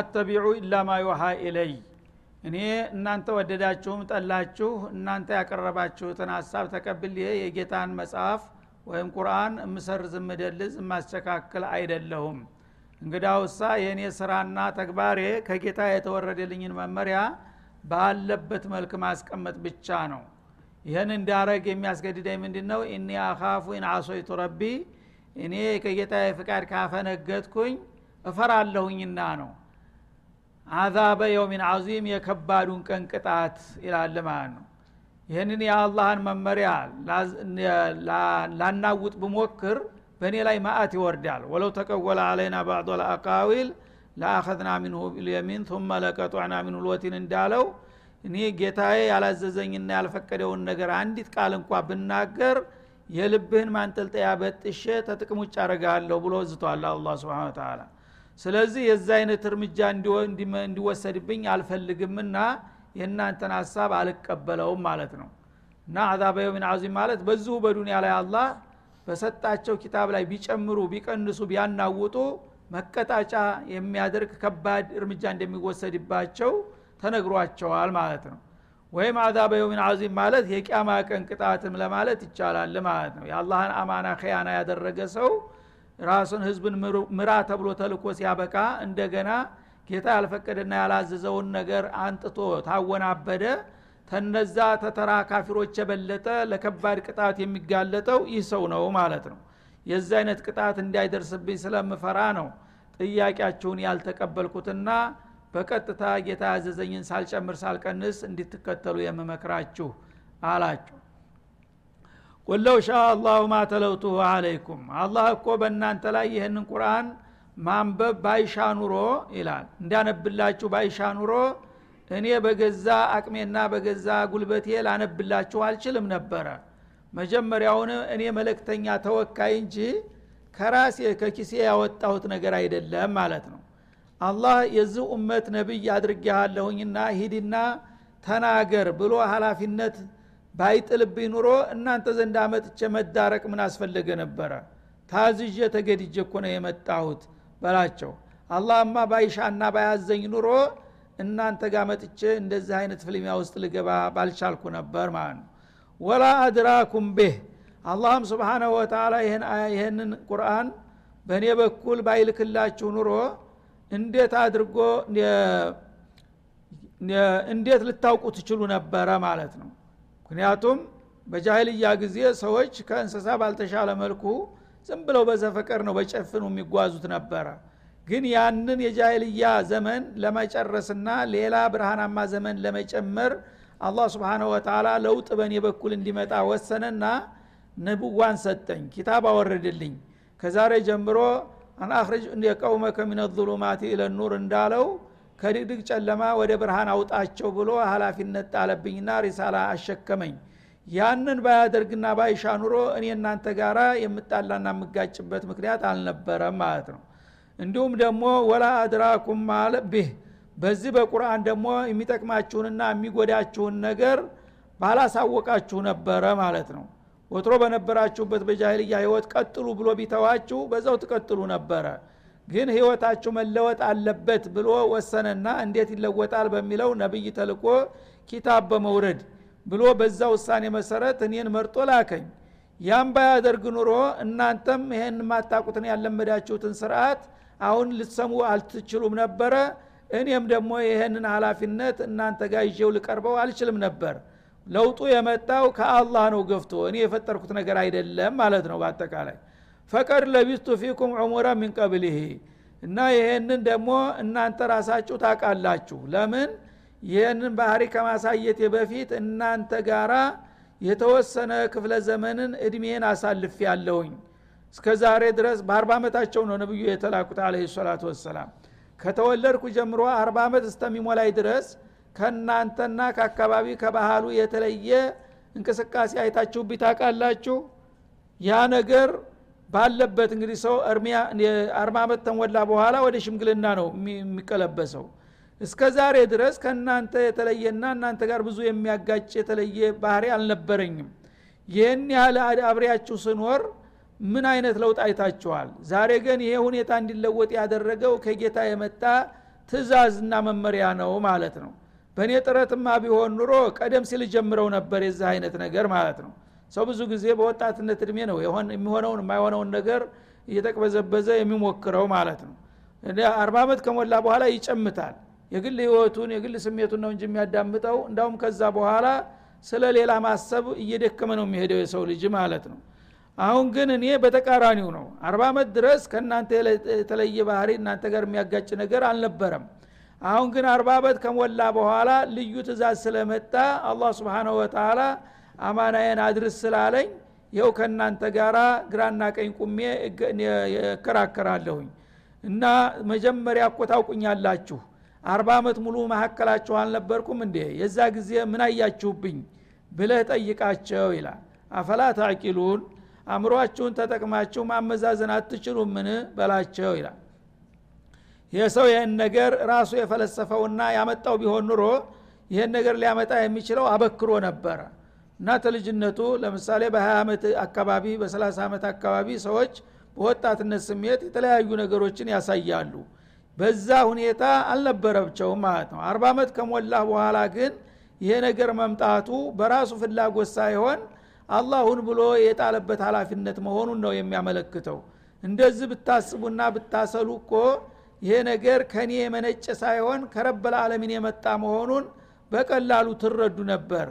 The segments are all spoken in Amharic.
أتبع إلا ما يوحى إلي። እኔ እናንተ ወደዳችሁም ጠላችሁ እናንተ ያቀረባችሁትን ሀሳብ ተቀብሌ የጌታን መጽሐፍ ወይም ቁርአን እምሰርዝ እምደልዝ እማስተካከል አይደለሁም። እንግዳውሳ የእኔ ስራና ተግባሬ ከጌታ የተወረደልኝን መመሪያ ባለበት መልክ ማስቀመጥ ብቻ ነው። ይህን እንዳረግ የሚያስገድደኝ ምንድ ነው إني أخاف إن عصيت ربي እኔ ከጌታ ፍቃድ ካፈነገጥኩኝ እፈራለሁኝና ነው አዛበ የውሚን አዚም የከባዱን ቀን ቅጣት ይላል ማለት ነው። ይህንን የአላህን መመሪያ ላናውጥ ብሞክር በእኔ ላይ ማአት ይወርዳል። ወለው ተቀወለ አለይና ባዕض ልአቃዊል ለአኸዝና ሚንሁ ቢልየሚን ثመ ለቀጧዕና ሚንሁ ልወቲን እንዳለው እኔ ጌታዬ ያላዘዘኝና ያልፈቀደውን ነገር አንዲት ቃል እንኳ ብናገር የልብህን ማንጠልጠያ በጥሼ ተጥቅም ውጭ አረጋለሁ ብሎ ዝቷል አላ ስብን ተላ ስለዚህ የዛ አይነት እርምጃ እንዲወሰድብኝ አልፈልግምና የእናንተን ሀሳብ አልቀበለውም ማለት ነው። እና አዛበ የውሚን አዚም ማለት በዚሁ በዱኒያ ላይ አላህ በሰጣቸው ኪታብ ላይ ቢጨምሩ ቢቀንሱ ቢያናውጡ መቀጣጫ የሚያደርግ ከባድ እርምጃ እንደሚወሰድባቸው ተነግሯቸዋል ማለት ነው። ወይም አዛበ የውሚን አዚም ማለት የቅያማ ቀን ቅጣትም ለማለት ይቻላል ማለት ነው። የአላህን አማና ከያና ያደረገ ሰው ራሱን ህዝብን ምራ ተብሎ ተልኮ ሲያበቃ እንደገና ጌታ ያልፈቀደና ያላዘዘውን ነገር አንጥቶ ታወናበደ። ተነዛ ተተራ ካፊሮች የበለጠ ለከባድ ቅጣት የሚጋለጠው ይህ ሰው ነው ማለት ነው። የዚህ አይነት ቅጣት እንዳይደርስብኝ ስለምፈራ ነው ጥያቄያችሁን ያልተቀበልኩትና በቀጥታ ጌታ ያዘዘኝን ሳልጨምር ሳልቀንስ እንድትከተሉ የምመክራችሁ አላቸው ቁለው ሻ አላሁ ማ ተለውቱሁ አለይኩም አላህ እኮ በእናንተ ላይ ይህንን ቁርአን ማንበብ ባይሻ ኑሮ ይላል እንዲያነብላችሁ ባይሻ ኑሮ እኔ በገዛ አቅሜና በገዛ ጉልበቴ ላነብላችሁ አልችልም ነበረ መጀመሪያውን እኔ መለክተኛ ተወካይ እንጂ ከራሴ ከኪሴ ያወጣሁት ነገር አይደለም ማለት ነው አላህ የዚህ ኡመት ነቢይ አድርጌሃለሁኝና ሂድና ተናገር ብሎ ሀላፊነት ባይጥልብኝ ኑሮ እናንተ ዘንድ አመጥቼ መዳረቅ ምን አስፈለገ ነበረ? ታዝዤ ተገድጄ እኮ ነው የመጣሁት በላቸው። አላህማ ባይሻና ባያዘኝ ኑሮ እናንተ ጋር መጥቼ እንደዚህ አይነት ፍልሚያ ውስጥ ልገባ ባልቻልኩ ነበር ማለት ነው። ወላ አድራኩም ቤህ አላህም ስብሓናሁ ወተላ ይህንን ቁርአን በእኔ በኩል ባይልክላችሁ ኑሮ እንዴት አድርጎ እንዴት ልታውቁ ትችሉ ነበረ ማለት ነው ምክንያቱም በጃህልያ ጊዜ ሰዎች ከእንስሳ ባልተሻለ መልኩ ዝም ብለው በዘፈቀር ነው በጨፍኑ የሚጓዙት ነበረ። ግን ያንን የጃህልያ ዘመን ለመጨረስና ሌላ ብርሃናማ ዘመን ለመጨመር አላህ ስብሓነ ወተላ ለውጥ በእኔ በኩል እንዲመጣ ወሰነና ነብዋን ሰጠኝ ኪታብ አወረድልኝ ከዛሬ ጀምሮ አናአክረጅ የቀውመከ ሚነ ظሉማት ኢለ ኑር እንዳለው ከድቅድቅ ጨለማ ወደ ብርሃን አውጣቸው ብሎ ሀላፊነት ጣለብኝና ሪሳላ አሸከመኝ። ያንን ባያደርግና ባይሻ ኑሮ እኔ እናንተ ጋራ የምጣላና የምጋጭበት ምክንያት አልነበረም ማለት ነው። እንዲሁም ደግሞ ወላ አድራኩም ማለ ብህ በዚህ በቁርአን ደግሞ የሚጠቅማችሁንና የሚጎዳችሁን ነገር ባላሳወቃችሁ ነበረ ማለት ነው። ወትሮ በነበራችሁበት በጃሂልያ ህይወት ቀጥሉ ብሎ ቢተዋችሁ በዛው ትቀጥሉ ነበረ ግን ህይወታችሁ መለወጥ አለበት ብሎ ወሰነና እንዴት ይለወጣል በሚለው ነብይ ተልቆ ኪታብ በመውረድ ብሎ በዛ ውሳኔ መሰረት እኔን መርጦ ላከኝ። ያም ባያደርግ ኑሮ እናንተም ይህን የማታቁትን ያለመዳችሁትን ስርዓት አሁን ልትሰሙ አልትችሉም ነበረ። እኔም ደግሞ ይህንን ሀላፊነት እናንተ ጋር ይዤው ልቀርበው አልችልም ነበር። ለውጡ የመጣው ከአላህ ነው ገፍቶ እኔ የፈጠርኩት ነገር አይደለም ማለት ነው በአጠቃላይ ፈቀድ ለቢስቱ ፊኩም ዑሙረ ሚን ቀብልህ እና ይሄንን ደግሞ እናንተ ራሳችሁ ታቃላችሁ ለምን? ይህንን ባህሪ ከማሳየቴ በፊት እናንተ ጋራ የተወሰነ ክፍለ ዘመንን እድሜን አሳልፍ ያለውኝ እስከ ዛሬ ድረስ በአርባ ዓመታቸው ነው ነብዩ የተላኩት አለ ሰላቱ ወሰላም። ከተወለድኩ ጀምሮ አርባ ዓመት እስተሚሞላይ ድረስ ከእናንተና ከአካባቢ ከባህሉ የተለየ እንቅስቃሴ አይታችሁብኝ ታውቃላችሁ? ያ ነገር ባለበት እንግዲህ ሰው አርባ ዓመት ተሞላ በኋላ ወደ ሽምግልና ነው የሚቀለበሰው። እስከ ዛሬ ድረስ ከእናንተ የተለየና እናንተ ጋር ብዙ የሚያጋጭ የተለየ ባህሪ አልነበረኝም። ይህን ያህል አብሬያችሁ ስኖር ምን አይነት ለውጥ አይታችኋል? ዛሬ ግን ይሄ ሁኔታ እንዲለወጥ ያደረገው ከጌታ የመጣ ትእዛዝና መመሪያ ነው ማለት ነው። በእኔ ጥረትማ ቢሆን ኑሮ ቀደም ሲል ጀምረው ነበር የዚህ አይነት ነገር ማለት ነው ሰው ብዙ ጊዜ በወጣትነት እድሜ ነው የሚሆነውን የማይሆነውን ነገር እየተቅበዘበዘ የሚሞክረው ማለት ነው። አርባ ዓመት ከሞላ በኋላ ይጨምታል። የግል ህይወቱን የግል ስሜቱን ነው እንጂ የሚያዳምጠው። እንዳውም ከዛ በኋላ ስለ ሌላ ማሰብ እየደከመ ነው የሚሄደው የሰው ልጅ ማለት ነው። አሁን ግን እኔ በተቃራኒው ነው። አርባ ዓመት ድረስ ከእናንተ የተለየ ባህሪ እናንተ ጋር የሚያጋጭ ነገር አልነበረም። አሁን ግን አርባ ዓመት ከሞላ በኋላ ልዩ ትእዛዝ ስለመጣ አላህ ስብንሁ ወተላ አማናዬን አድርስ ስላለኝ ይኸው ከእናንተ ጋራ ግራና ቀኝ ቁሜ እከራከራለሁኝ። እና መጀመሪያ እኮ ታውቁኛላችሁ አርባ ዓመት ሙሉ መካከላችሁ አልነበርኩም እንዴ? የዛ ጊዜ ምን አያችሁብኝ ብለህ ጠይቃቸው ይላል። አፈላ ታቂሉን አእምሯችሁን ተጠቅማችሁ ማመዛዘን አትችሉምን? በላቸው ይላል። ይህ ሰው ይህን ነገር ራሱ የፈለሰፈውና ያመጣው ቢሆን ኑሮ ይህን ነገር ሊያመጣ የሚችለው አበክሮ ነበረ እና ተልጅነቱ ለምሳሌ በ20 ዓመት አካባቢ በ30 ዓመት አካባቢ ሰዎች በወጣትነት ስሜት የተለያዩ ነገሮችን ያሳያሉ። በዛ ሁኔታ አልነበረብቸውም ማለት ነው። አርባ ዓመት ከሞላ በኋላ ግን ይሄ ነገር መምጣቱ በራሱ ፍላጎት ሳይሆን አላሁን ብሎ የጣለበት ሀላፊነት መሆኑን ነው የሚያመለክተው። እንደዚህ ብታስቡና ብታሰሉ እኮ ይሄ ነገር ከኔ የመነጨ ሳይሆን ከረበል ዓለሚን የመጣ መሆኑን በቀላሉ ትረዱ ነበር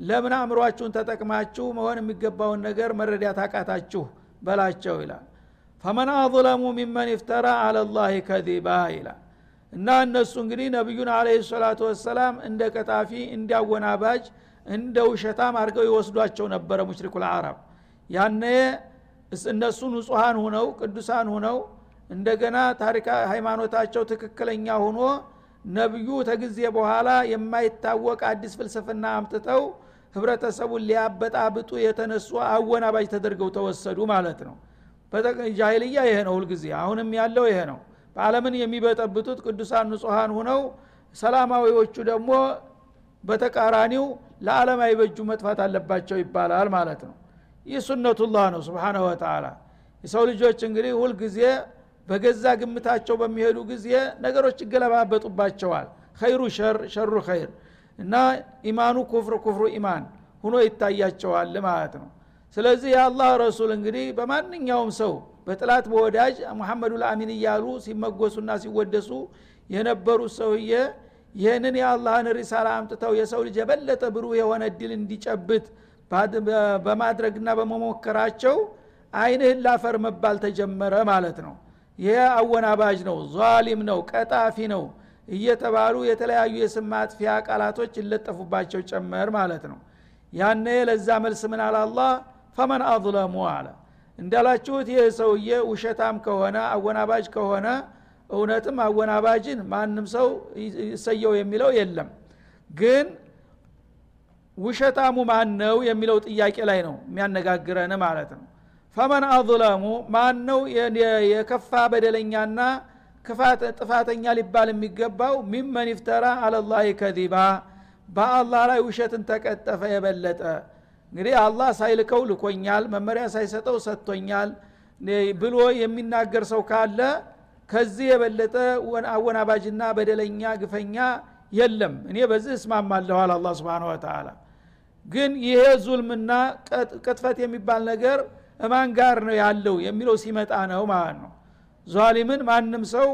ለምን አእምሯችሁን ተጠቅማችሁ መሆን የሚገባውን ነገር መረዳት አቃታችሁ? በላቸው ይላል። ፈመን አظለሙ ሚመን ይፍተራ አለላህ ከዚባ ይላል። እና እነሱ እንግዲህ ነቢዩን አለ ሰላቱ ወሰላም እንደ ቀጣፊ እንዲያወናባጅ እንደ ውሸታም አድርገው ይወስዷቸው ነበረ ሙሽሪኩ ልአረብ ያነ እነሱ ንጹሐን ሁነው ቅዱሳን ሁነው እንደገና ታሪካ ሃይማኖታቸው ትክክለኛ ሁኖ ነቢዩ ተጊዜ በኋላ የማይታወቅ አዲስ ፍልስፍና አምጥተው ህብረተሰቡን ሊያበጣብጡ የተነሱ አወናባጅ ተደርገው ተወሰዱ ማለት ነው። ጃይልያ ይሄ ነው ሁልጊዜ። አሁንም ያለው ይሄ ነው። በአለምን የሚበጠብጡት ቅዱሳን ንጹሐን ሁነው ሰላማዊዎቹ ደግሞ በተቃራኒው ለዓለም አይበጁ መጥፋት አለባቸው ይባላል ማለት ነው። ይህ ሱነቱላህ ነው ስብሓነሁ ወተላ የሰው ልጆች እንግዲህ ሁልጊዜ በገዛ ግምታቸው በሚሄዱ ጊዜ ነገሮች ይገለባበጡባቸዋል። ኸይሩ ሸር ሸሩ ኸይር እና ኢማኑ ኩፍር ኩፍሩ ኢማን ሁኖ ይታያቸዋል ማለት ነው። ስለዚህ የአላህ ረሱል እንግዲህ በማንኛውም ሰው በጠላት በወዳጅ ሙሐመዱ ልአሚን እያሉ ሲመጎሱና ሲወደሱ የነበሩት ሰውዬ ይህንን የአላህን ሪሳላ አምጥተው የሰው ልጅ የበለጠ ብሩህ የሆነ እድል እንዲጨብጥ በማድረግና በመሞከራቸው አይንህን ላፈር መባል ተጀመረ ማለት ነው። ይህ አወናባጅ ነው ዟሊም ነው ቀጣፊ ነው እየተባሉ የተለያዩ የስም ማጥፊያ ቃላቶች ይለጠፉባቸው ጨመር ማለት ነው። ያነ ለዛ መልስ ምን አላህ? ፈመን አظለሙ አለ። እንዳላችሁት ይህ ሰውዬ ውሸታም ከሆነ አወናባጅ ከሆነ እውነትም አወናባጅን ማንም ሰው ይሰየው የሚለው የለም። ግን ውሸታሙ ማን ነው የሚለው ጥያቄ ላይ ነው የሚያነጋግረን ማለት ነው። ፈመን አظለሙ ማን ነው የከፋ በደለኛና ጥፋተኛ ሊባል የሚገባው ሚመን ይፍተራ አለላህ ከዚባ። በአላህ ላይ ውሸትን ተቀጠፈ የበለጠ። እንግዲህ አላህ ሳይልከው ልኮኛል መመሪያ ሳይሰጠው ሰጥቶኛል። ብሎ የሚናገር ሰው ካለ ከዚህ የበለጠ አወናባጅና በደለኛ ግፈኛ የለም። እኔ በዚህ እስማማለሁ አለ አላ ስብን ወተላ ግን ይሄ ዙልምና ቅጥፈት የሚባል ነገር እማን ጋር ነው ያለው የሚለው ሲመጣ ነው ማለት ነው ዟሊምን ማንም ሰው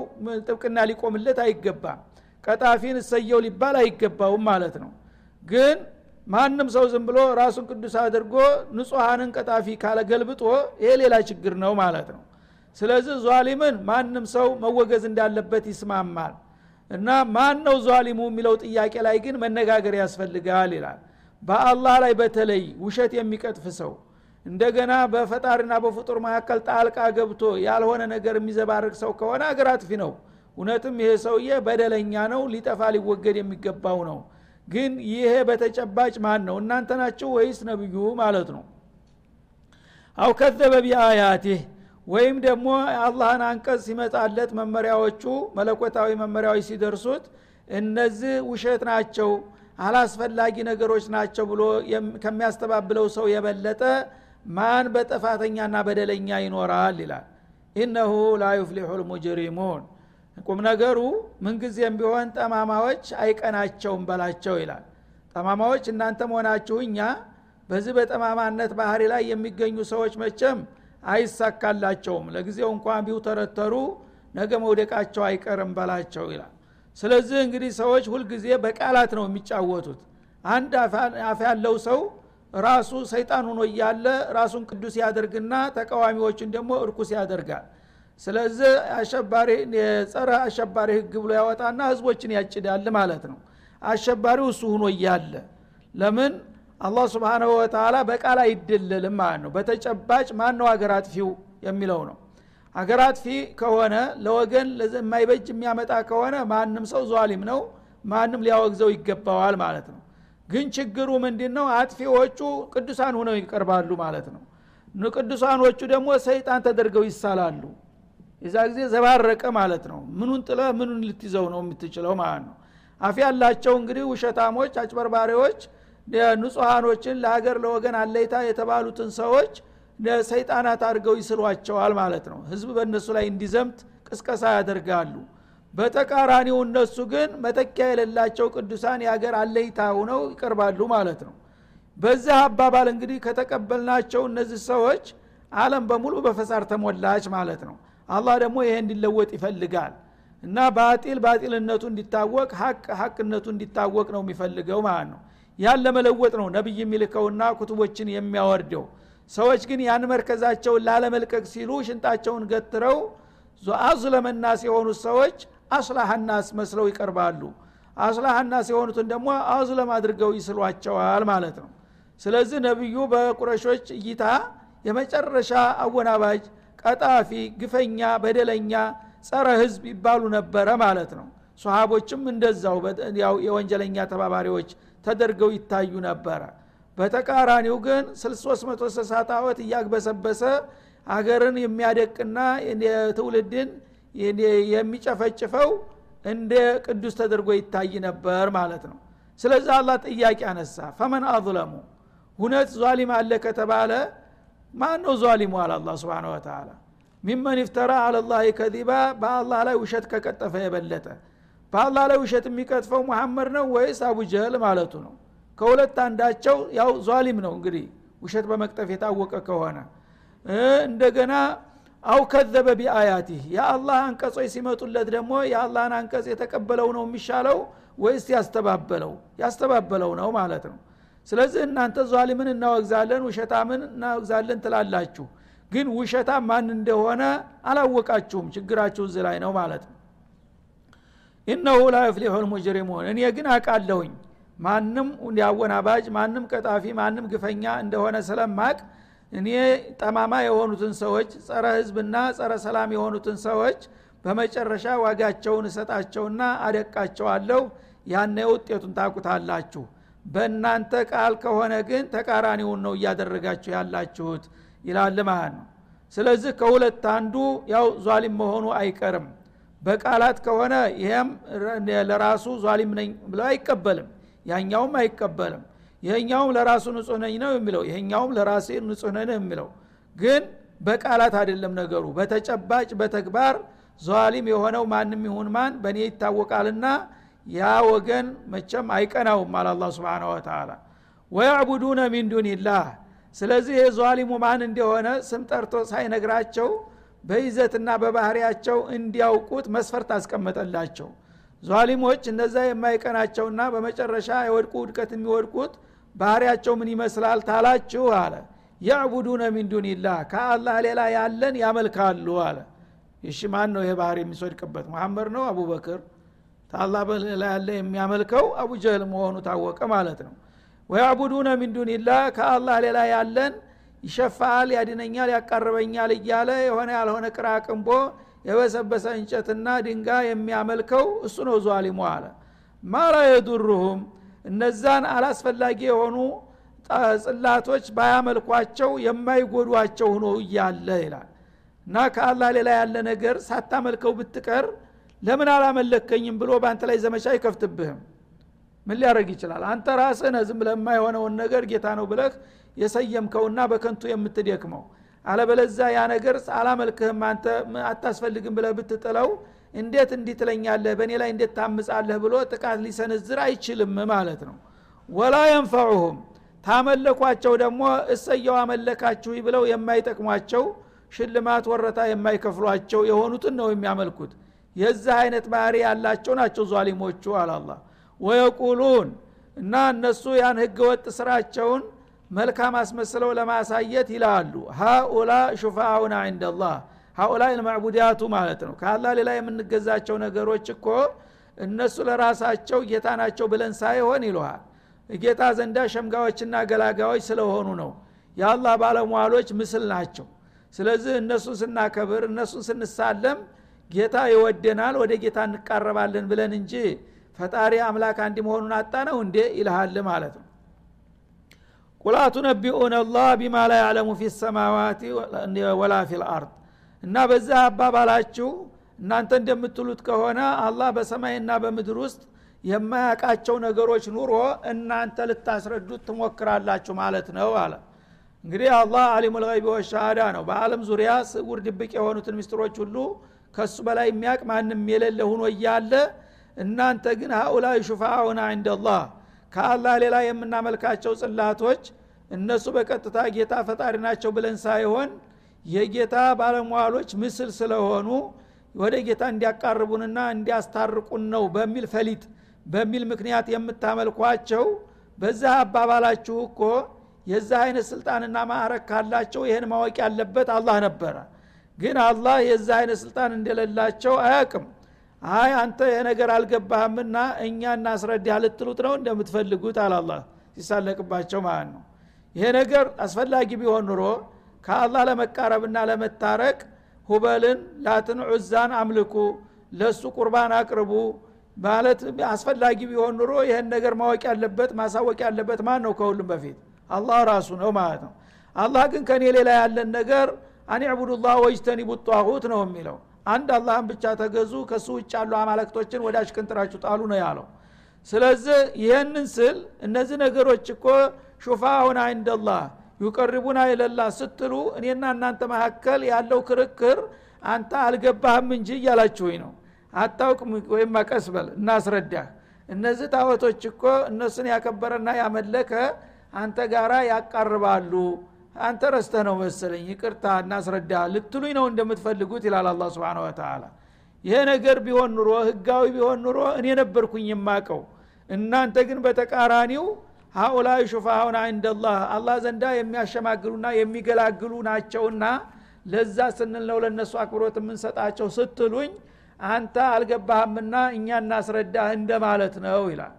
ጥብቅና ሊቆምለት አይገባም። ቀጣፊን እሰየው ሊባል አይገባውም ማለት ነው። ግን ማንም ሰው ዝም ብሎ ራሱን ቅዱስ አድርጎ ንጹሐንን ቀጣፊ ካለገልብጦ ይሄ ሌላ ችግር ነው ማለት ነው። ስለዚህ ዟሊምን ማንም ሰው መወገዝ እንዳለበት ይስማማል። እና ማን ነው ዟሊሙ የሚለው ጥያቄ ላይ ግን መነጋገር ያስፈልጋል ይላል። በአላህ ላይ በተለይ ውሸት የሚቀጥፍ ሰው እንደገና በፈጣሪና በፍጡር መካከል ጣልቃ ገብቶ ያልሆነ ነገር የሚዘባርቅ ሰው ከሆነ አገር አጥፊ ነው። እውነትም ይሄ ሰውዬ በደለኛ ነው ሊጠፋ ሊወገድ የሚገባው ነው። ግን ይሄ በተጨባጭ ማን ነው? እናንተ ናችሁ ወይስ ነብዩ ማለት ነው? አው ከዘበ ቢአያቲህ ወይም ደግሞ አላህን አንቀጽ ሲመጣለት መመሪያዎቹ መለኮታዊ መመሪያዎች ሲደርሱት እነዚህ ውሸት ናቸው አላስፈላጊ ነገሮች ናቸው ብሎ ከሚያስተባብለው ሰው የበለጠ ማን በጥፋተኛና በደለኛ ይኖራል ይላል። ኢነሁ ላ ዩፍሊሑ ልሙጅሪሙን። ቁም ነገሩ ምንጊዜም ቢሆን ጠማማዎች አይቀናቸውም በላቸው ይላል። ጠማማዎች እናንተ መሆናችሁ እኛ በዚህ በጠማማነት ባህሪ ላይ የሚገኙ ሰዎች መቼም አይሳካላቸውም። ለጊዜው እንኳን ቢውተረተሩ ነገ መውደቃቸው አይቀርም በላቸው ይላል። ስለዚህ እንግዲህ ሰዎች ሁልጊዜ በቃላት ነው የሚጫወቱት። አንድ አፍ ያለው ሰው ራሱ ሰይጣን ሆኖ እያለ ራሱን ቅዱስ ያደርግና ተቃዋሚዎችን ደግሞ እርኩስ ያደርጋል። ስለዚህ አሸባሪ የጸረ አሸባሪ ህግ ብሎ ያወጣና ህዝቦችን ያጭዳል ማለት ነው። አሸባሪው እሱ ሁኖ እያለ ለምን? አላህ ስብንሁ ወተላ በቃል አይደለልም ማለት ነው። በተጨባጭ ማን ነው ሀገር አጥፊው የሚለው ነው። ሀገር አጥፊ ከሆነ ለወገን የማይበጅ የሚያመጣ ከሆነ ማንም ሰው ዟሊም ነው። ማንም ሊያወግዘው ይገባዋል ማለት ነው ግን ችግሩ ምንድ ነው አጥፊዎቹ ቅዱሳን ሆነው ይቀርባሉ ማለት ነው። ቅዱሳኖቹ ደግሞ ሰይጣን ተደርገው ይሳላሉ። የዛ ጊዜ ዘባረቀ ማለት ነው። ምኑን ጥለ ምኑን ልትይዘው ነው የምትችለው ማለት ነው። አፍ ያላቸው እንግዲህ ውሸታሞች አጭበርባሪዎች ንጹሐኖችን ለሀገር ለወገን አለይታ የተባሉትን ሰዎች ሰይጣናት አድርገው ይስሏቸዋል ማለት ነው። ህዝብ በእነሱ ላይ እንዲዘምት ቅስቀሳ ያደርጋሉ በተቃራኒው እነሱ ግን መተኪያ የሌላቸው ቅዱሳን የሀገር አለይታ ሁነው ይቀርባሉ ማለት ነው። በዚህ አባባል እንግዲህ ከተቀበልናቸው እነዚህ ሰዎች አለም በሙሉ በፈሳር ተሞላች ማለት ነው። አላህ ደግሞ ይሄ እንዲለወጥ ይፈልጋል እና ባጢል ባጢልነቱ እንዲታወቅ ሀቅ ሀቅነቱ እንዲታወቅ ነው የሚፈልገው ማለት ነው። ያን ለመለወጥ ነው ነቢይ የሚልከውና ኩቱቦችን የሚያወርደው። ሰዎች ግን ያን መርከዛቸውን ላለመልቀቅ ሲሉ ሽንጣቸውን ገትረው አዝለመናስ የሆኑት ሰዎች አስላሐናስ መስለው ይቀርባሉ። አስላሐናስ የሆኑትን ደግሞ አዝለም አድርገው ይስሏቸዋል ማለት ነው። ስለዚህ ነቢዩ በቁረሾች እይታ የመጨረሻ አወናባጅ ቀጣፊ ግፈኛ በደለኛ ጸረ ህዝብ ይባሉ ነበረ ማለት ነው። ሶሃቦችም እንደዛው የወንጀለኛ ተባባሪዎች ተደርገው ይታዩ ነበረ። በተቃራኒው ግን 360 ጣዖት እያግበሰበሰ አገርን የሚያደቅና ትውልድን የሚጨፈጭፈው እንደ ቅዱስ ተደርጎ ይታይ ነበር ማለት ነው። ስለዚህ አላህ ጥያቄ አነሳ። ፈመን አظለሙ ሁነት ዟሊም አለ ከተባለ ማን ነው ዟሊሙ? አለ አላ ስብን ወተላ ሚመን ይፍተራ አለላህ ከዚባ በአላህ ላይ ውሸት ከቀጠፈ የበለጠ። በአላህ ላይ ውሸት የሚቀጥፈው መሐመድ ነው ወይስ አቡጀህል ማለቱ ነው? ከሁለት አንዳቸው ያው ዟሊም ነው እንግዲህ ውሸት በመቅጠፍ የታወቀ ከሆነ። እንደገና አው ከዘበ ቢአያቲህ። የአላህ አንቀጾች ሲመጡለት ደግሞ የአላህን አንቀጽ የተቀበለው ነው የሚሻለው ወይስ ያስተባበለው? ያስተባበለው ነው ማለት ነው። ስለዚህ እናንተ ዟሊምን እናወግዛለን ውሸታምን እናወግዛለን ትላላችሁ። ግን ውሸታም ማን እንደሆነ አላወቃችሁም። ችግራችሁ እዚህ ላይ ነው ማለት ነው። ኢነሁ ላ ይፍሊሑ ልሙጅሪሙን እኔ ግን አቃለሁኝ ማንም ያወናባጅ ማንም ቀጣፊ ማንም ግፈኛ እንደሆነ ስለማቅ እኔ ጠማማ የሆኑትን ሰዎች ጸረ ህዝብና ጸረ ሰላም የሆኑትን ሰዎች በመጨረሻ ዋጋቸውን እሰጣቸውና አደቃቸዋለሁ። ያነ ውጤቱን ታቁታላችሁ በእናንተ ቃል ከሆነ ግን ተቃራኒውን ነው እያደረጋችሁ ያላችሁት ይላል ማለት ነው ስለዚህ ከሁለት አንዱ ያው ዟሊም መሆኑ አይቀርም። በቃላት ከሆነ ይሄም ለራሱ ዟሊም ነኝ ብሎ አይቀበልም ያኛውም አይቀበልም ይሄኛውም ለራሱ ንጹህ ነኝ ነው የሚለው ይሄኛውም ለራሴ ንጹህ ነኝ የሚለው። ግን በቃላት አይደለም ነገሩ። በተጨባጭ በተግባር ዟሊም የሆነው ማንም ይሁን ማን በእኔ ይታወቃልና ያ ወገን መቸም አይቀናውም አለ አላ ስብን ወተላ ወያዕቡዱነ ሚን ዱንላህ ስለዚህ የዟሊሙ ማን እንደሆነ ስም ጠርቶ ሳይነግራቸው በይዘትና በባህሪያቸው እንዲያውቁት መስፈርት አስቀመጠላቸው። ዟሊሞች እነዛ የማይቀናቸውና በመጨረሻ የወድቁ ውድቀት የሚወድቁት ባህሪያቸው ምን ይመስላል ታላችሁ? አለ። ያዕቡዱነ ሚን ዱንላህ ከአላህ ሌላ ያለን ያመልካሉ አለ። እሺ ማን ነው ይሄ ባህሪ የሚስወድቅበት መሐመድ ነው? አቡበክር? ታላ በሌላ ያለ የሚያመልከው አቡጀህል መሆኑ ታወቀ ማለት ነው። ወያዕቡዱነ ሚን ዱንላህ ከአላህ ሌላ ያለን ይሸፋል ያድነኛል ያቃርበኛል እያለ የሆነ ያልሆነ ቅራቅንቦ የበሰበሰ እንጨትና ድንጋይ የሚያመልከው እሱ ነው ዟሊሙ አለ። ማላ የዱሩሁም እነዛን አላስፈላጊ የሆኑ ጽላቶች ባያመልኳቸው የማይጎዷቸው ሆኖ እያለ ይላል። እና ከአላህ ሌላ ያለ ነገር ሳታመልከው ብትቀር ለምን አላመለከኝም ብሎ በአንተ ላይ ዘመቻ አይከፍትብህም? ምን ሊያደረግ ይችላል? አንተ ራስህ ነህ ዝም የማይሆነውን ነገር ጌታ ነው ብለህ የሰየምከውና በከንቱ የምትደክመው። አለበለዛ ያ ነገር አላመልክህም አንተ አታስፈልግም ብለህ ብትጥለው እንዴት እንዲህ ትለኛለህ በእኔ ላይ እንዴት ታምጻለህ? ብሎ ጥቃት ሊሰነዝር አይችልም ማለት ነው። ወላ የንፈዑሁም ታመለኳቸው ደግሞ እሰየው አመለካችሁ ብለው የማይጠቅሟቸው ሽልማት ወረታ የማይከፍሏቸው የሆኑትን ነው የሚያመልኩት። የዚህ አይነት ባህሪ ያላቸው ናቸው ዟሊሞቹ አላላ ወየቁሉን እና እነሱ ያን ህገ ወጥ ስራቸውን መልካም አስመስለው ለማሳየት ይላሉ። ሃኡላ ሹፋአውና እንደላህ ሃኡላ ልማዕቡዲያቱ ማለት ነው። ከአላ ሌላ የምንገዛቸው ነገሮች እኮ እነሱ ለራሳቸው ጌታ ናቸው ብለን ሳይሆን ይለሃል ጌታ ዘንዳ ሸምጋዎችና ገላጋዮች ስለሆኑ ነው። የአላህ ባለሟሎች ምስል ናቸው። ስለዚህ እነሱን ስናከብር እነሱን ስንሳለም ጌታ ይወደናል ወደ ጌታ እንቃረባለን ብለን እንጂ ፈጣሪ አምላክ አንድ መሆኑን አጣ ነው እንዴ ይልሃል ማለት ነው። ቁላ ቱነቢኡን አላህ ቢማ ላ ያዕለሙ ፊ ሰማዋት ወላ ፊ ልአርድ እና በዛ አባባላችሁ እናንተ እንደምትሉት ከሆነ አላህ በሰማይና በምድር ውስጥ የማያውቃቸው ነገሮች ኑሮ እናንተ ልታስረዱት ትሞክራላችሁ ማለት ነው አለ። እንግዲህ አላህ አሊሙ ልይቢ ወሻሃዳ ነው። በአለም ዙሪያ ስውር ድብቅ የሆኑትን ምስጢሮች ሁሉ ከሱ በላይ የሚያቅ ማንም የሌለ ሁኖ እያለ እናንተ ግን ሀኡላ ሹፋአውና እንደላህ ከአላህ ሌላ የምናመልካቸው ጽላቶች እነሱ በቀጥታ ጌታ ፈጣሪ ናቸው ብለን ሳይሆን የጌታ ባለሟሎች ምስል ስለሆኑ ወደ ጌታ እንዲያቃርቡንና እንዲያስታርቁን ነው በሚል ፈሊጥ በሚል ምክንያት የምታመልኳቸው። በዛ አባባላችሁ እኮ የዛ አይነት ስልጣንና ማዕረግ ካላቸው ይህን ማወቅ ያለበት አላህ ነበረ። ግን አላህ የዛ አይነት ስልጣን እንደሌላቸው አያቅም አይ አንተ ይህ ነገር አልገባህምና እኛ እናስረዳህ ልትሉት ነው እንደምትፈልጉት አላላ ሲሳለቅባቸው ማለት ነው። ይሄ ነገር አስፈላጊ ቢሆን ኑሮ ከአላህ ለመቃረብና ለመታረቅ ሁበልን ላትን ዑዛን አምልኩ ለሱ ቁርባን አቅርቡ ማለት አስፈላጊ ቢሆን ኑሮ ይህን ነገር ማወቅ ያለበት ማሳወቅ ያለበት ማን ነው? ከሁሉም በፊት አላህ ራሱ ነው ማለት ነው። አላህ ግን ከኔ ሌላ ያለን ነገር አን ዕቡዱላህ ወጅተኒቡ ጧሁት ነው የሚለው። አንድ አላህን ብቻ ተገዙ ከሱ ውጭ ያሉ አማለክቶችን ወደ አሽቅንጥራችሁ ጣሉ ነው ያለው። ስለዚህ ይህንን ስል እነዚህ ነገሮች እኮ ሹፋሁን አይንደላህ ዩቀርቡና ይለላ ስትሉ እኔና እናንተ መካከል ያለው ክርክር አንተ አልገባህም እንጂ እያላችሁኝ ነው። አታውቅም ወይም አቀስበል እናስረዳህ። እነዚህ ታወቶች እኮ እነሱን ያከበረና ያመለከ አንተ ጋራ ያቃርባሉ። አንተ ረስተህ ነው መሰለኝ ይቅርታ እናስረዳ ልትሉኝ ነው እንደምትፈልጉት ይላል አላ ስብን ወተላ ይሄ ነገር ቢሆን ኑሮ ህጋዊ ቢሆን ኑሮ እኔ ነበርኩኝ የማቀው እናንተ ግን በተቃራኒው ሀኡላይ ሹፋሁን አይንደላህ አላህ ዘንዳ የሚያሸማግሉና የሚገላግሉ ናቸውና ለዛ ስንል ነው ለእነሱ አክብሮት የምንሰጣቸው ስትሉኝ አንተ አልገባህምና እኛ እናስረዳህ እንደማለት ነው ይላል።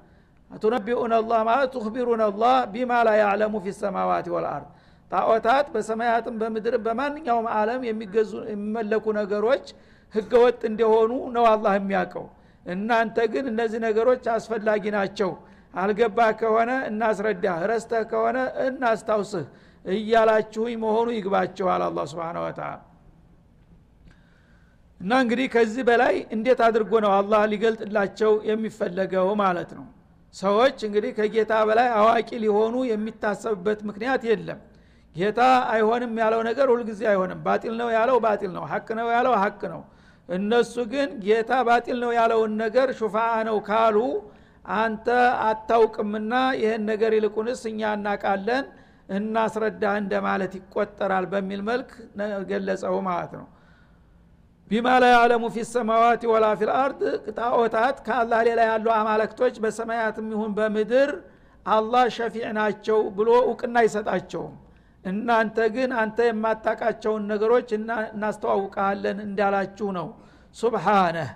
አቱነቢኡን አላህ ማለት ትክቢሩን አላህ ቢማ ላ ያዕለሙ ፊ ሰማዋት ወልአርድ ጣዖታት በሰማያትም በምድርም በማንኛውም አለም የሚገዙ የሚመለኩ ነገሮች ህገወጥ እንደሆኑ ነው አላህ የሚያውቀው። እናንተ ግን እነዚህ ነገሮች አስፈላጊ ናቸው አልገባህ ከሆነ እናስረዳህ ረስተህ ከሆነ እናስታውስህ እያላችሁኝ መሆኑ ይግባችኋል አላ ስብን ወተላ እና እንግዲህ ከዚህ በላይ እንዴት አድርጎ ነው አላህ ሊገልጥላቸው የሚፈለገው ማለት ነው? ሰዎች እንግዲህ ከጌታ በላይ አዋቂ ሊሆኑ የሚታሰብበት ምክንያት የለም። ጌታ አይሆንም ያለው ነገር ሁልጊዜ አይሆንም። ባጢል ነው ያለው ባጢል ነው ሀቅ ነው ያለው ሀቅ ነው። እነሱ ግን ጌታ ባጢል ነው ያለውን ነገር ሹፋአ ነው ካሉ አንተ አታውቅምና ይህን ነገር ይልቁንስ እኛ እናቃለን እናስረዳህ እንደማለት ይቆጠራል በሚል መልክ ገለጸው ማለት ነው። ቢማ ላ ያዕለሙ ፊ ሰማዋት ወላ ፊ ልአርድ ጣዖታት ከአላህ ሌላ ያሉ አማለክቶች በሰማያትም ይሁን በምድር አላህ ሸፊዕ ናቸው ብሎ እውቅና አይሰጣቸውም። እናንተ ግን አንተ የማታቃቸውን ነገሮች እናስተዋውቃለን እንዳላችሁ ነው። ሱብሓነህ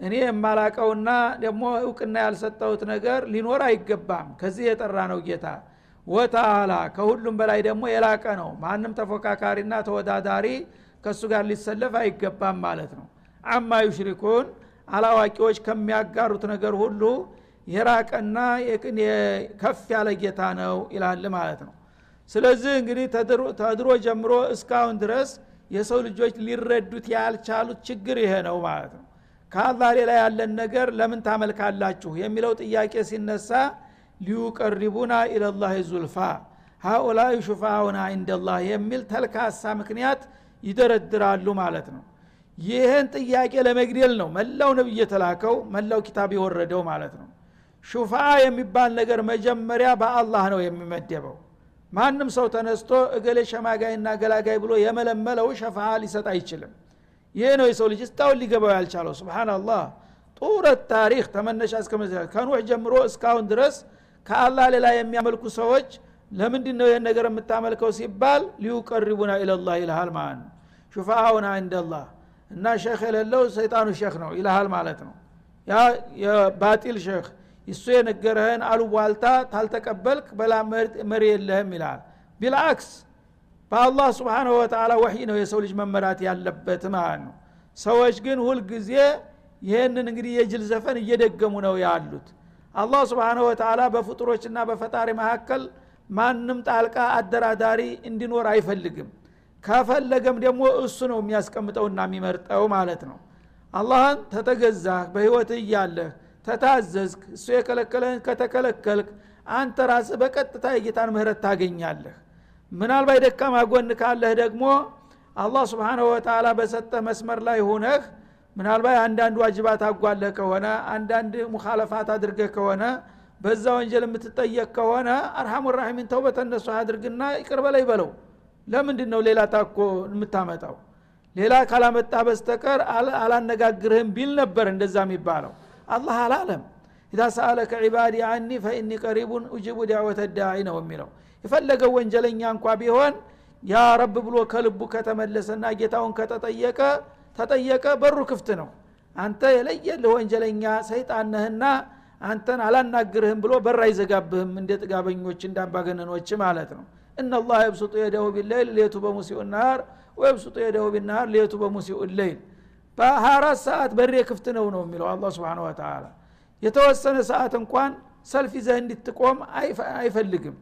እኔ የማላቀውና ደግሞ እውቅና ያልሰጠሁት ነገር ሊኖር አይገባም። ከዚህ የጠራ ነው ጌታ። ወተአላ ከሁሉም በላይ ደግሞ የላቀ ነው። ማንም ተፎካካሪና ተወዳዳሪ ከእሱ ጋር ሊሰለፍ አይገባም ማለት ነው። አማ ዩሽሪኩን አላዋቂዎች ከሚያጋሩት ነገር ሁሉ የራቀና ከፍ ያለ ጌታ ነው ይላል ማለት ነው። ስለዚህ እንግዲህ ተድሮ ጀምሮ እስካሁን ድረስ የሰው ልጆች ሊረዱት ያልቻሉት ችግር ይሄ ነው ማለት ነው ከአላህ ሌላ ያለን ነገር ለምን ታመልካላችሁ? የሚለው ጥያቄ ሲነሳ ሊዩቀሪቡና ኢለላህ ዙልፋ ሀኡላይ ሹፋውና ኢንደላህ የሚል ተልካሳ ምክንያት ይደረድራሉ ማለት ነው። ይህን ጥያቄ ለመግደል ነው መላው ነብይ የተላከው መላው ኪታብ የወረደው ማለት ነው። ሹፋ የሚባል ነገር መጀመሪያ በአላህ ነው የሚመደበው። ማንም ሰው ተነስቶ እገሌ ሸማጋይና ገላጋይ ብሎ የመለመለው ሸፋ ሊሰጥ አይችልም ይህ ነው የሰው ልጅ እስታሁን ሊገባው ያልቻለው። ስብናላህ ጡረት ታሪክ ተመነሻ እስከ ከኑህ ጀምሮ እስካሁን ድረስ ከአላህ ሌላ የሚያመልኩ ሰዎች ለምንድን ነው ይህን ነገር የምታመልከው ሲባል ሊዩቀሪቡና ኢለላህ ይልሃል ማለት ነው። ሹፋአውና እንደላህ እና ሼክ የሌለው ሰይጣኑ ሼክ ነው ይልሃል ማለት ነው። ያ የባጢል ሼክ እሱ የነገረህን አሉቧልታ ታልተቀበልክ በላ መሪ የለህም ይልሃል። ቢልአክስ በአላህ ስብሓንሁ ወተላ ወሒ ነው የሰው ልጅ መመራት ያለበት ማለት ነው። ሰዎች ግን ሁልጊዜ ይህንን እንግዲህ የጅል ዘፈን እየደገሙ ነው ያሉት። አላህ ስብሓንሁ ወተላ በፍጡሮችና በፈጣሪ መካከል ማንም ጣልቃ አደራዳሪ እንዲኖር አይፈልግም። ከፈለገም ደግሞ እሱ ነው የሚያስቀምጠውና የሚመርጠው ማለት ነው። አላህን ተተገዛህ በህይወት እያለህ ተታዘዝክ እሱ የከለከለህን ከተከለከልክ አንተ ራስህ በቀጥታ የጌታን ምህረት ታገኛለህ ምናልባት ደካማ ጎን ካለህ ደግሞ አላህ ስብሓንሁ ወተላ በሰጠ መስመር ላይ ሁነህ ምናልባት አንዳንድ ዋጅባት አጓለህ ከሆነ አንዳንድ ሙካለፋት አድርገህ ከሆነ በዛ ወንጀል የምትጠየቅ ከሆነ አርሐሙ ራሒሚን ተውበተ እነሱ አድርግና ይቅር በላይ በለው። ለምንድን ነው ሌላ ታኮ የምታመጣው? ሌላ ካላመጣ በስተቀር አላነጋግርህም ቢል ነበር እንደዛ የሚባለው። አላህ አላለም። ኢዛ ሰአለከ ዒባዲ አኒ ፈኢኒ ቀሪቡን ኡጅቡ ዳዕወተ ዳዒ ነው የሚለው የፈለገው ወንጀለኛ እንኳ ቢሆን ያ ረብ ብሎ ከልቡ ከተመለሰና ጌታውን ከተጠየቀ ተጠየቀ በሩ ክፍት ነው። አንተ የለየልህ ወንጀለኛ ሰይጣን ነህና አንተን አላናግርህም ብሎ በር አይዘጋብህም እንደ ጥጋበኞች እንደ ማለት ነው። እናላህ የብሱጡ የደሁ ቢለይል ሌቱ በሙሲኡ ናር ወየብሱጡ የደሁ ቢናር ሌቱ በሙሲኡ ለይል። በ24 ሰዓት በሬ ክፍት ነው ነው የሚለው አላ ስብን ወተላ የተወሰነ ሰዓት እንኳን ሰልፍ ይዘህ እንድትቆም አይፈልግም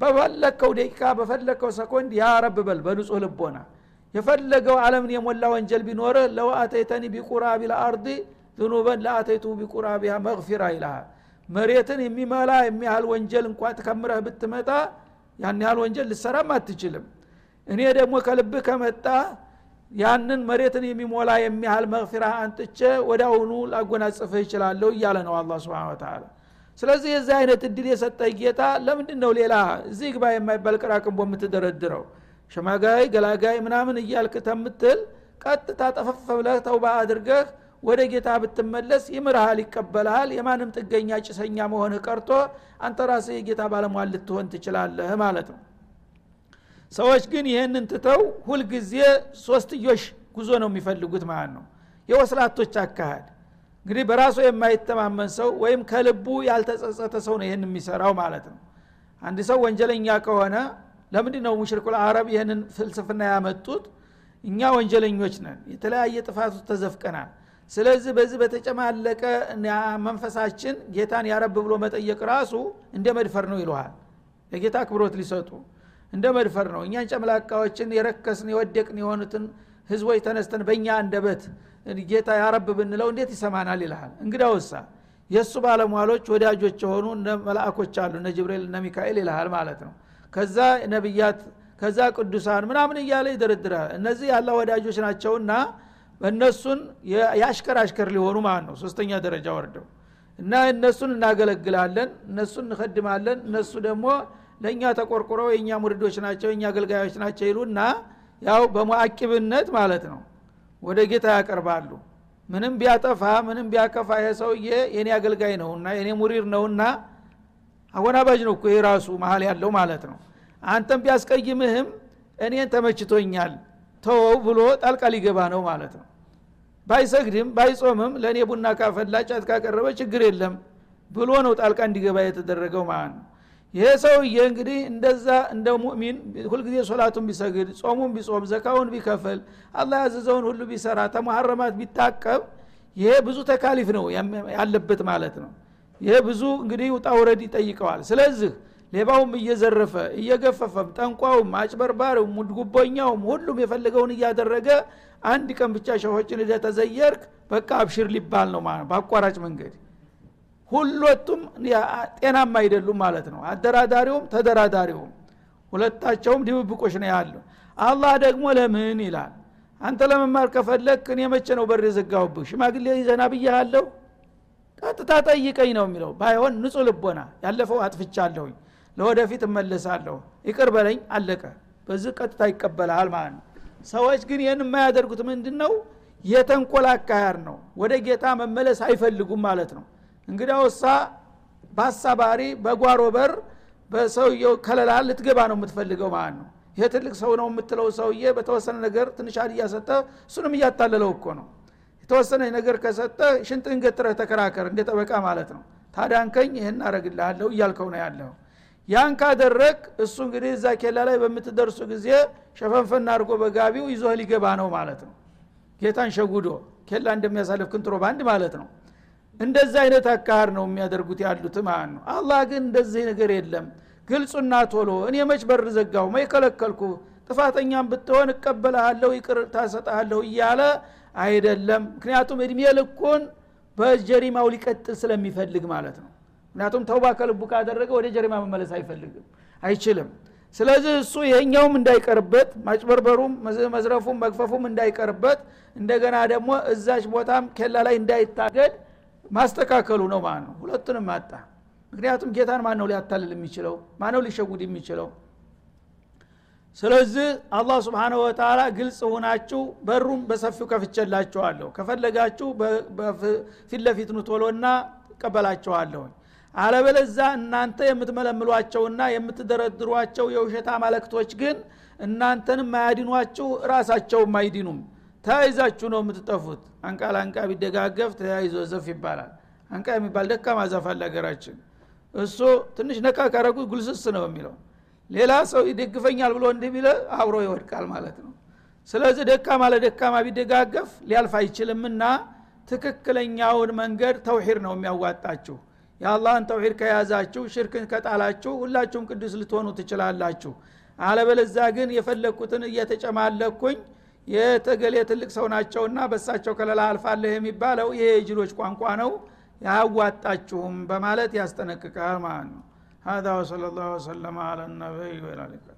በፈለግከው ደቂቃ በፈለግከው ሰኮንድ ያ በል በንጹህ ልቦና። የፈለገው ዓለምን የሞላ ወንጀል ቢኖርህ ለው አተይተኒ ቢቁራቢ ዝኑበን ለአተይቱ ቢቁራቢያ መግፊራ ይልሃል መሬትን የሚመላ የሚያህል ወንጀል እንኳ ተከምረህ ብትመጣ ያን ያህል ወንጀል ልሰራም አትችልም። እኔ ደግሞ ከልብህ ከመጣ ያንን መሬትን የሚሞላ የሚያህል መግፊራ አንጥቼ ወደ ላጎናጽፍህ ይችላለሁ እያለ ነው አላ ስብን ተላ ስለዚህ የዚህ አይነት እድል የሰጠህ ጌታ ለምንድን ነው ሌላ እዚህ ግባ የማይባል ቅራቅንቦ የምትደረድረው? ሸማጋይ ገላጋይ ምናምን እያልክ ተምትል ቀጥታ ጠፈፍ ብለህ ተውባ አድርገህ ወደ ጌታ ብትመለስ ይምርሃል ይቀበልሃል። የማንም ጥገኛ ጭሰኛ መሆንህ ቀርቶ አንተ ራስህ የጌታ ባለሟል ልትሆን ትችላለህ ማለት ነው። ሰዎች ግን ይህንን ትተው ሁልጊዜ ሶስትዮሽ ጉዞ ነው የሚፈልጉት ማለት ነው። የወስላቶች አካሃድ እንግዲህ በራሱ የማይተማመን ሰው ወይም ከልቡ ያልተጸጸተ ሰው ነው ይህን የሚሰራው ማለት ነው። አንድ ሰው ወንጀለኛ ከሆነ ለምንድ ነው ሙሽሪኩል አረብ ይህንን ፍልስፍና ያመጡት? እኛ ወንጀለኞች ነን የተለያየ ጥፋት ተዘፍቀናል። ስለዚህ በዚህ በተጨማለቀ መንፈሳችን ጌታን ያረብ ብሎ መጠየቅ ራሱ እንደ መድፈር ነው ይለሃል ለጌታ ክብሮት ሊሰጡ እንደ መድፈር ነው። እኛን ጨምላቃዎችን የረከስን የወደቅን የሆኑትን ህዝቦች ተነስተን በእኛ አንደበት ጌታ ያረብ ብንለው እንዴት ይሰማናል ይልሃል? እንግዳውሳ የእሱ ባለሟሎች ወዳጆች የሆኑ መላእኮች አሉ እነ ጅብሪል እነ ሚካኤል ይልሃል ማለት ነው። ከዛ ነቢያት ከዛ ቅዱሳን ምናምን እያለ ይደረድራል። እነዚህ ያላ ወዳጆች ናቸውና እነሱን የአሽከር አሽከር ሊሆኑ ማለት ነው። ሶስተኛ ደረጃ ወርደው እና እነሱን እናገለግላለን እነሱን እንከድማለን እነሱ ደግሞ ለእኛ ተቆርቁረው የእኛ ሙሪዶች ናቸው የእኛ አገልጋዮች ናቸው ይሉና ያው በሙአቂብነት ማለት ነው ወደ ጌታ ያቀርባሉ። ምንም ቢያጠፋ ምንም ቢያከፋ ይሄ ሰውዬ የኔ አገልጋይ ነውና የኔ ሙሪር ነውና አወናባጅ ነው እኮ ራሱ መሀል ያለው ማለት ነው። አንተም ቢያስቀይምህም እኔን ተመችቶኛል ተወው ብሎ ጣልቃ ሊገባ ነው ማለት ነው። ባይሰግድም ባይጾምም ለእኔ ቡና ካፈላ ጫት ካቀረበ ችግር የለም ብሎ ነው ጣልቃ እንዲገባ የተደረገው ማለት ነው ይሄ ሰውዬ እንግዲህ እንደዛ እንደ ሙእሚን ሁልጊዜ ሶላቱን ቢሰግድ ጾሙን ቢጾም ዘካውን ቢከፍል አላህ ያዘዘውን ሁሉ ቢሰራ ተመሐረማት ቢታቀብ ይሄ ብዙ ተካሊፍ ነው ያለበት ማለት ነው። ይሄ ብዙ እንግዲህ ውጣ ውረድ ይጠይቀዋል። ስለዚህ ሌባውም እየዘረፈ እየገፈፈም ጠንቋውም አጭበርባሪውም ጉቦኛውም ሁሉም የፈለገውን እያደረገ አንድ ቀን ብቻ ሸሆችን ተዘየርክ በቃ አብሽር ሊባል ነው። በአቋራጭ መንገድ ሁለቱም ጤናማ አይደሉም ማለት ነው። አደራዳሪውም ተደራዳሪውም ሁለታቸውም ድብብቆች ነው ያለው አላህ ደግሞ ለምን ይላል? አንተ ለመማር ከፈለግ እኔ መቼ ነው በር የዘጋሁብህ? ሽማግሌ ይዘና ብያሃለሁ ቀጥታ ጠይቀኝ ነው የሚለው። ባይሆን ንጹህ ልቦና ያለፈው አጥፍቻለሁኝ ለወደፊት እመለሳለሁ ይቅር በለኝ አለቀ። በዚህ ቀጥታ ይቀበልሃል ማለት ነው። ሰዎች ግን ይህን የማያደርጉት ምንድን ነው የተንኮል አካያር ነው። ወደ ጌታ መመለስ አይፈልጉም ማለት ነው እንግዲያውሳ በአሳባሪ በጓሮ በር በሰውየው ከለላ ልትገባ ነው የምትፈልገው ማለት ነው። ይሄ ትልቅ ሰው ነው የምትለው ሰውዬ በተወሰነ ነገር ትንሽ እያሰጠ እሱንም እያታለለው እኮ ነው። የተወሰነ ነገር ከሰጠ ሽንጥን ገትረህ ተከራከር እንደ ጠበቃ ማለት ነው። ታዳንከኝ ይህን አረግልሃለሁ እያልከው ነው ያለው። ያን ካደረግ እሱ እንግዲህ እዛ ኬላ ላይ በምትደርሱ ጊዜ ሸፈንፈና አድርጎ በጋቢው ይዞህ ሊገባ ነው ማለት ነው። ጌታን ሸጉዶ ኬላ እንደሚያሳልፍ ክንትሮ ባንድ ማለት ነው እንደዚህ አይነት አካሃድ ነው የሚያደርጉት ያሉት ማለት ነው። አላህ ግን እንደዚህ ነገር የለም። ግልጹና ቶሎ እኔ መች በር ዘጋሁ? መች ከለከልኩ ጥፋተኛም ብትሆን እቀበልሃለሁ ይቅር ታሰጠሃለሁ እያለ አይደለም። ምክንያቱም እድሜ ልኩን በጀሪማው ሊቀጥል ስለሚፈልግ ማለት ነው። ምክንያቱም ተውባ ከልቡ ካደረገ ወደ ጀሪማ መመለስ አይፈልግም አይችልም። ስለዚህ እሱ ይሄኛውም እንዳይቀርበት ማጭበርበሩም መዝረፉም መግፈፉም እንዳይቀርበት እንደገና ደግሞ እዛች ቦታም ኬላ ላይ እንዳይታገድ ማስተካከሉ ነው ማለት ነው? ሁለቱንም አጣ። ምክንያቱም ጌታን ማን ነው ሊያታልል የሚችለው? ማነው ሊሸጉድ የሚችለው? ስለዚህ አላህ ስብሓነ ወተላ ግልጽ ሁናችሁ በሩን በሰፊው ከፍቼላችኋለሁ። ከፈለጋችሁ ፊት ለፊት ኑቶሎና እቀበላችኋለሁኝ አለበለዛ እናንተ የምትመለምሏቸውና የምትደረድሯቸው የውሸት አማለክቶች ግን እናንተንም ማያድኗችሁ ራሳቸውም አይዲኑም ተያይዛችሁ ነው የምትጠፉት። አንቃ ለአንቃ ቢደጋገፍ ተያይዞ ዘፍ ይባላል። አንቃ የሚባል ደካማ ዛፍ አለ ሀገራችን። እሱ ትንሽ ነካ ካረጉት ጉልስስ ነው የሚለው። ሌላ ሰው ይደግፈኛል ብሎ እንዲህ ቢለ አብሮ ይወድቃል ማለት ነው። ስለዚህ ደካማ ለደካማ ቢደጋገፍ ሊያልፍ አይችልምና ትክክለኛውን መንገድ ተውሂድ ነው የሚያዋጣችሁ። የአላህን ተውሂድ ከያዛችሁ ሽርክን ከጣላችሁ ሁላችሁም ቅዱስ ልትሆኑ ትችላላችሁ። አለበለዛ ግን የፈለግኩትን እየተጨማለኩኝ የተገሌ ትልቅ ሰው ናቸውና በሳቸው ከለላ አልፋለህ የሚባለው ይሄ የጅሎች ቋንቋ ነው ያዋጣችሁም በማለት ያስጠነቅቃል ማለት ነው هذا وصلى الله وسلم على النبي وعلى اله